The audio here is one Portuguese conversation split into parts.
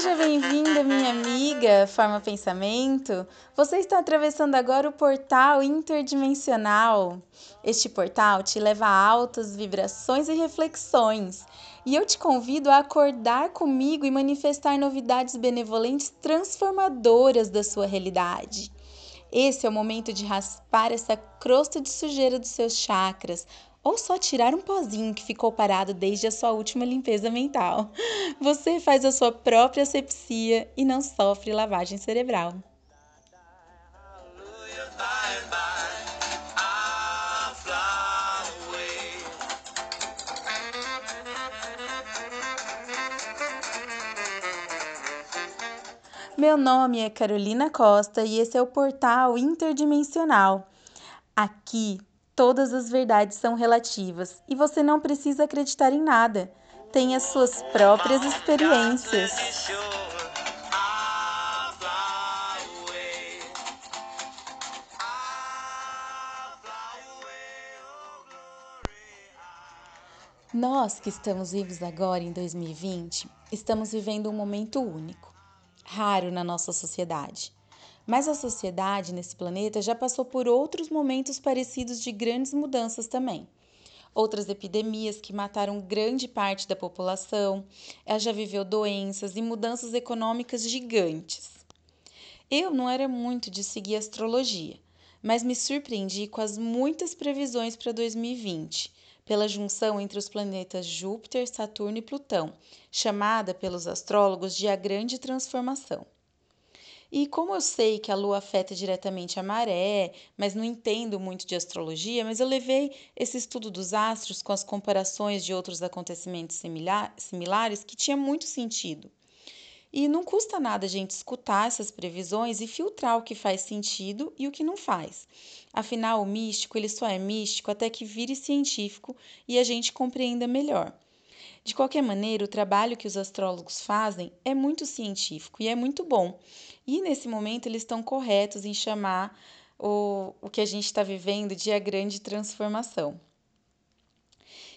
Seja bem-vinda, minha amiga Forma Pensamento. Você está atravessando agora o portal interdimensional. Este portal te leva a altas vibrações e reflexões. E eu te convido a acordar comigo e manifestar novidades benevolentes transformadoras da sua realidade. Esse é o momento de raspar essa crosta de sujeira dos seus chakras, ou só tirar um pozinho que ficou parado desde a sua última limpeza mental. Você faz a sua própria asepsia e não sofre lavagem cerebral. Meu nome é Carolina Costa e esse é o portal interdimensional. Aqui todas as verdades são relativas e você não precisa acreditar em nada. Tenha suas próprias experiências. Nós que estamos vivos agora em 2020, estamos vivendo um momento único, raro na nossa sociedade. Mas a sociedade nesse planeta já passou por outros momentos parecidos de grandes mudanças também. Outras epidemias que mataram grande parte da população, ela já viveu doenças e mudanças econômicas gigantes. Eu não era muito de seguir astrologia, mas me surpreendi com as muitas previsões para 2020, pela junção entre os planetas Júpiter, Saturno e Plutão, chamada pelos astrólogos de a Grande Transformação. E como eu sei que a lua afeta diretamente a maré, mas não entendo muito de astrologia, mas eu levei esse estudo dos astros com as comparações de outros acontecimentos similares que tinha muito sentido. E não custa nada a gente escutar essas previsões e filtrar o que faz sentido e o que não faz. Afinal, o místico ele só é místico até que vire científico e a gente compreenda melhor. De qualquer maneira, o trabalho que os astrólogos fazem é muito científico e é muito bom. E nesse momento eles estão corretos em chamar o, o que a gente está vivendo de a grande transformação.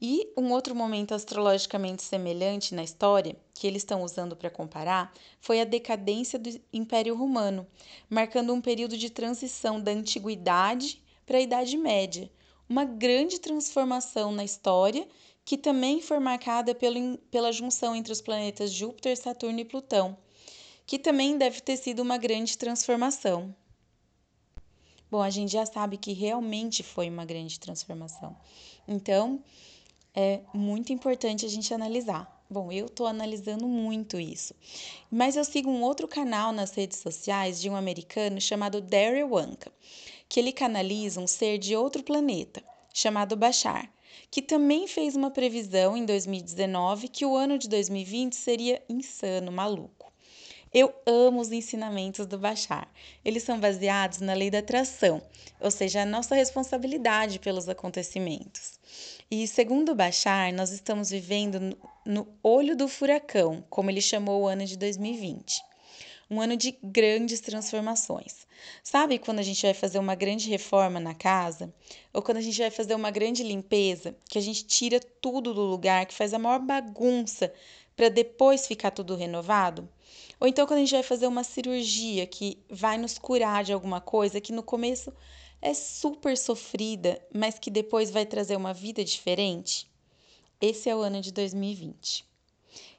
E um outro momento astrologicamente semelhante na história, que eles estão usando para comparar, foi a decadência do Império Romano, marcando um período de transição da antiguidade para a Idade Média, uma grande transformação na história que também foi marcada pelo, pela junção entre os planetas Júpiter, Saturno e Plutão, que também deve ter sido uma grande transformação. Bom, a gente já sabe que realmente foi uma grande transformação. Então, é muito importante a gente analisar. Bom, eu estou analisando muito isso. Mas eu sigo um outro canal nas redes sociais de um americano chamado Daryl Wanka, que ele canaliza um ser de outro planeta, chamado Bashar que também fez uma previsão em 2019 que o ano de 2020 seria insano, maluco. Eu amo os ensinamentos do Bachar. Eles são baseados na lei da atração, ou seja, a nossa responsabilidade pelos acontecimentos. E segundo Bachar, nós estamos vivendo no olho do furacão, como ele chamou o ano de 2020 um ano de grandes transformações. Sabe quando a gente vai fazer uma grande reforma na casa? Ou quando a gente vai fazer uma grande limpeza, que a gente tira tudo do lugar, que faz a maior bagunça para depois ficar tudo renovado? Ou então quando a gente vai fazer uma cirurgia que vai nos curar de alguma coisa que no começo é super sofrida, mas que depois vai trazer uma vida diferente? Esse é o ano de 2020.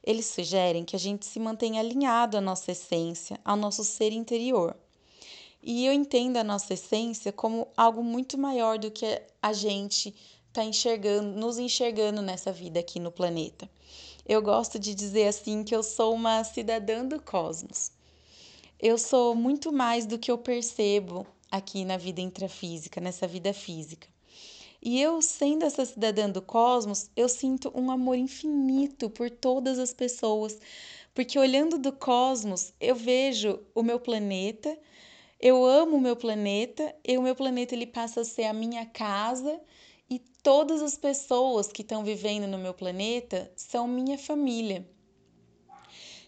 Eles sugerem que a gente se mantenha alinhado à nossa essência, ao nosso ser interior. E eu entendo a nossa essência como algo muito maior do que a gente está enxergando, nos enxergando nessa vida aqui no planeta. Eu gosto de dizer assim que eu sou uma cidadã do cosmos. Eu sou muito mais do que eu percebo aqui na vida intrafísica, nessa vida física. E eu, sendo essa cidadã do cosmos, eu sinto um amor infinito por todas as pessoas, porque olhando do cosmos, eu vejo o meu planeta, eu amo o meu planeta, e o meu planeta ele passa a ser a minha casa e todas as pessoas que estão vivendo no meu planeta são minha família.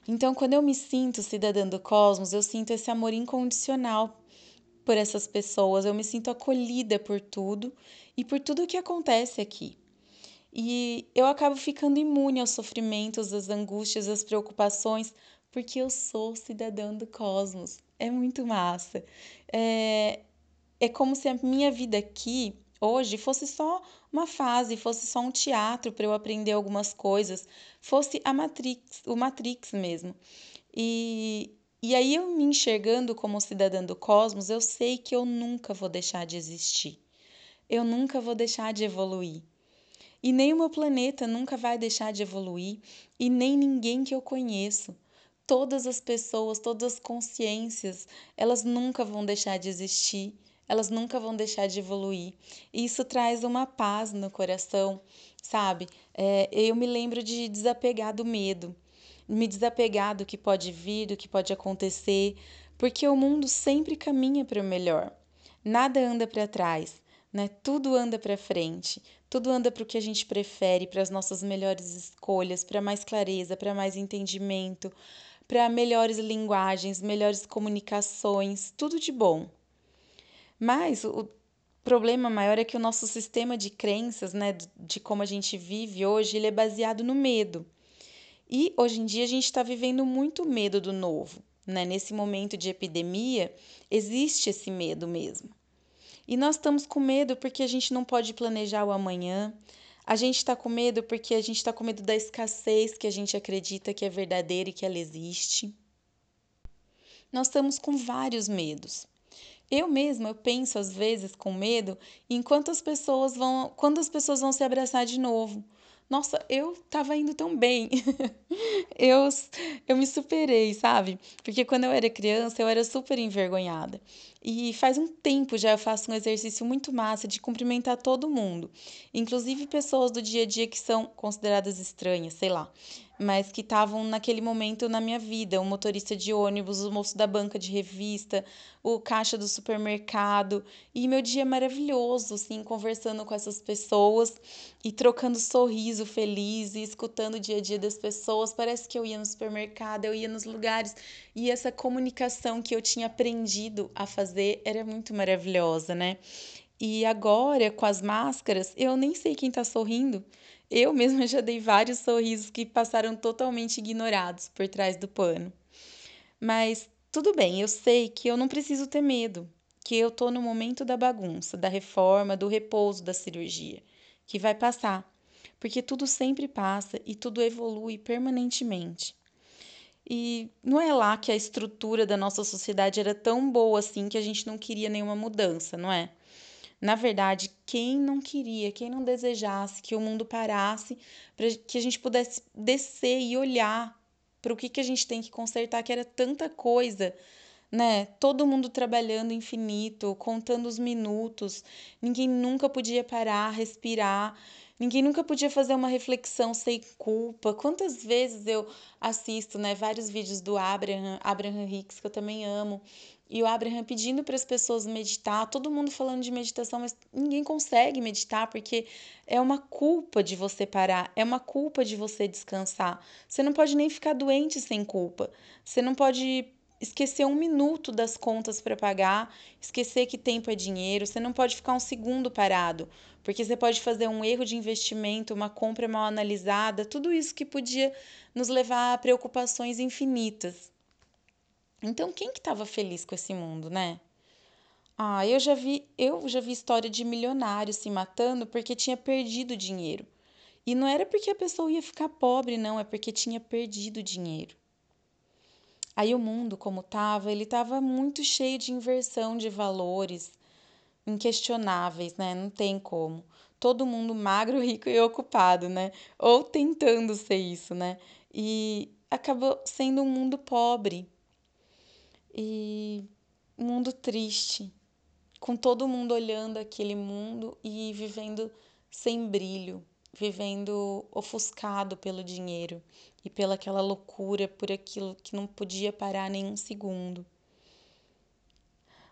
Então, quando eu me sinto cidadã do cosmos, eu sinto esse amor incondicional por essas pessoas, eu me sinto acolhida por tudo e por tudo que acontece aqui. E eu acabo ficando imune aos sofrimentos, às angústias, às preocupações, porque eu sou cidadã do cosmos. É muito massa. É, é como se a minha vida aqui, hoje, fosse só uma fase, fosse só um teatro para eu aprender algumas coisas, fosse a Matrix, o Matrix mesmo. E, e aí, eu me enxergando como cidadã do cosmos, eu sei que eu nunca vou deixar de existir. Eu nunca vou deixar de evoluir. E nem o meu planeta nunca vai deixar de evoluir, e nem ninguém que eu conheço. Todas as pessoas, todas as consciências, elas nunca vão deixar de existir, elas nunca vão deixar de evoluir. E isso traz uma paz no coração, sabe? É, eu me lembro de desapegar do medo me desapegar do que pode vir, do que pode acontecer, porque o mundo sempre caminha para o melhor. Nada anda para trás, né? Tudo anda para frente, tudo anda para o que a gente prefere, para as nossas melhores escolhas, para mais clareza, para mais entendimento, para melhores linguagens, melhores comunicações, tudo de bom. Mas o problema maior é que o nosso sistema de crenças, né, de como a gente vive hoje, ele é baseado no medo. E hoje em dia a gente está vivendo muito medo do novo. Né? Nesse momento de epidemia, existe esse medo mesmo. E nós estamos com medo porque a gente não pode planejar o amanhã. A gente está com medo porque a gente está com medo da escassez que a gente acredita que é verdadeira e que ela existe. Nós estamos com vários medos. Eu mesma eu penso às vezes com medo enquanto as pessoas vão, quando as pessoas vão se abraçar de novo nossa, eu tava indo tão bem. eu, eu me superei, sabe? Porque quando eu era criança, eu era super envergonhada. E faz um tempo já eu faço um exercício muito massa de cumprimentar todo mundo, inclusive pessoas do dia a dia que são consideradas estranhas, sei lá mas que estavam naquele momento na minha vida, o motorista de ônibus, o moço da banca de revista, o caixa do supermercado, e meu dia maravilhoso, assim, conversando com essas pessoas e trocando sorriso feliz e escutando o dia a dia das pessoas. Parece que eu ia no supermercado, eu ia nos lugares, e essa comunicação que eu tinha aprendido a fazer era muito maravilhosa, né? E agora, com as máscaras, eu nem sei quem tá sorrindo. Eu mesma já dei vários sorrisos que passaram totalmente ignorados por trás do pano. Mas tudo bem, eu sei que eu não preciso ter medo, que eu tô no momento da bagunça, da reforma, do repouso da cirurgia, que vai passar, porque tudo sempre passa e tudo evolui permanentemente. E não é lá que a estrutura da nossa sociedade era tão boa assim que a gente não queria nenhuma mudança, não é? Na verdade, quem não queria, quem não desejasse que o mundo parasse, para que a gente pudesse descer e olhar para o que, que a gente tem que consertar, que era tanta coisa, né? Todo mundo trabalhando infinito, contando os minutos, ninguém nunca podia parar, respirar. Ninguém nunca podia fazer uma reflexão sem culpa. Quantas vezes eu assisto, né, vários vídeos do Abraham, Abraham Hicks, que eu também amo, e o Abraham pedindo para as pessoas meditar, todo mundo falando de meditação, mas ninguém consegue meditar porque é uma culpa de você parar, é uma culpa de você descansar. Você não pode nem ficar doente sem culpa. Você não pode esquecer um minuto das contas para pagar, esquecer que tempo é dinheiro, você não pode ficar um segundo parado, porque você pode fazer um erro de investimento, uma compra mal analisada, tudo isso que podia nos levar a preocupações infinitas. Então, quem que estava feliz com esse mundo, né? Ah, eu já vi, eu já vi história de milionários se matando porque tinha perdido dinheiro. E não era porque a pessoa ia ficar pobre, não, é porque tinha perdido dinheiro. Aí o mundo, como estava, ele estava muito cheio de inversão de valores inquestionáveis, né? Não tem como. Todo mundo magro, rico e ocupado, né? Ou tentando ser isso, né? E acabou sendo um mundo pobre, e um mundo triste, com todo mundo olhando aquele mundo e vivendo sem brilho, vivendo ofuscado pelo dinheiro e pela aquela loucura, por aquilo que não podia parar nem um segundo.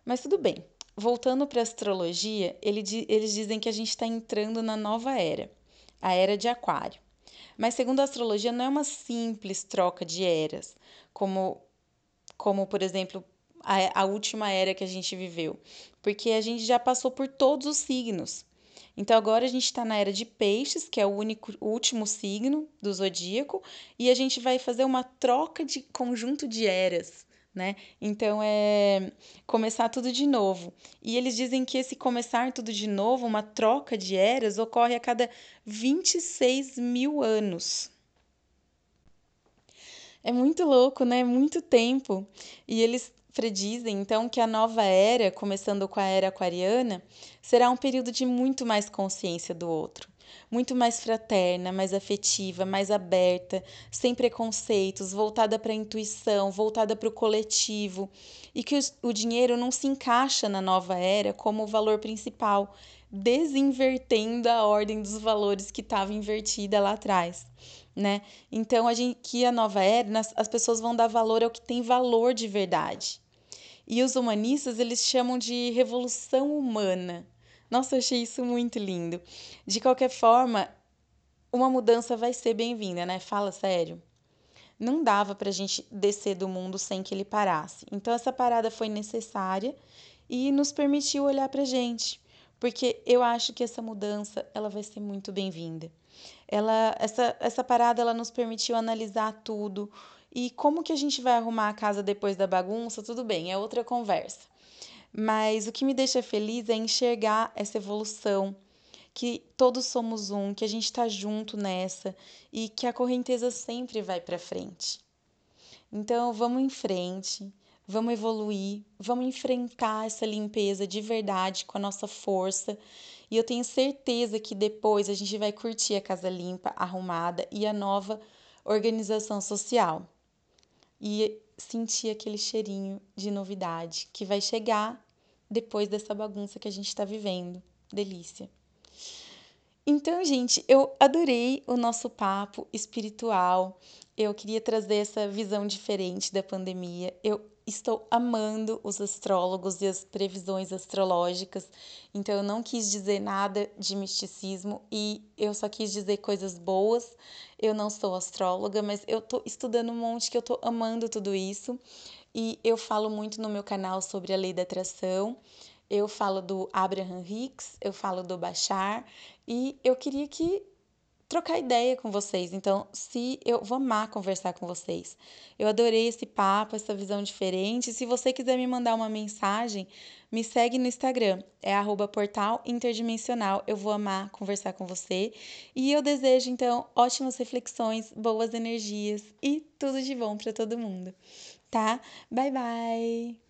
Mas tudo bem. Voltando para a astrologia, eles dizem que a gente está entrando na nova era, a era de Aquário. Mas segundo a astrologia, não é uma simples troca de eras, como como por exemplo a, a última era que a gente viveu, porque a gente já passou por todos os signos. Então agora a gente está na era de peixes, que é o único, o último signo do zodíaco, e a gente vai fazer uma troca de conjunto de eras. Né? Então é começar tudo de novo. E eles dizem que esse começar tudo de novo, uma troca de eras, ocorre a cada 26 mil anos. É muito louco, né? Muito tempo. E eles predizem então que a nova era, começando com a era aquariana, será um período de muito mais consciência do outro, muito mais fraterna, mais afetiva, mais aberta, sem preconceitos, voltada para a intuição, voltada para o coletivo, e que o dinheiro não se encaixa na nova era como o valor principal, desinvertendo a ordem dos valores que estava invertida lá atrás. Né? Então, a gente, que a nova era, as pessoas vão dar valor ao que tem valor de verdade. E os humanistas eles chamam de revolução humana. Nossa, eu achei isso muito lindo. De qualquer forma, uma mudança vai ser bem-vinda, né? Fala sério. Não dava para a gente descer do mundo sem que ele parasse. Então, essa parada foi necessária e nos permitiu olhar para a gente, porque eu acho que essa mudança ela vai ser muito bem-vinda. Ela, essa, essa parada ela nos permitiu analisar tudo, e como que a gente vai arrumar a casa depois da bagunça? Tudo bem, é outra conversa. Mas o que me deixa feliz é enxergar essa evolução, que todos somos um, que a gente está junto nessa e que a correnteza sempre vai para frente. Então, vamos em frente, vamos evoluir, vamos enfrentar essa limpeza de verdade com a nossa força. E eu tenho certeza que depois a gente vai curtir a casa limpa, arrumada e a nova organização social e sentir aquele cheirinho de novidade que vai chegar depois dessa bagunça que a gente está vivendo. Delícia. Então, gente, eu adorei o nosso papo espiritual. Eu queria trazer essa visão diferente da pandemia. Eu estou amando os astrólogos e as previsões astrológicas, então eu não quis dizer nada de misticismo e eu só quis dizer coisas boas. Eu não sou astróloga, mas eu tô estudando um monte que eu tô amando tudo isso. E eu falo muito no meu canal sobre a lei da atração. Eu falo do Abraham Hicks, eu falo do Bachar e eu queria que trocar ideia com vocês. Então, se eu vou amar conversar com vocês. Eu adorei esse papo, essa visão diferente. Se você quiser me mandar uma mensagem, me segue no Instagram, é portal interdimensional. Eu vou amar conversar com você. E eu desejo, então, ótimas reflexões, boas energias e tudo de bom para todo mundo. Tá? Bye bye!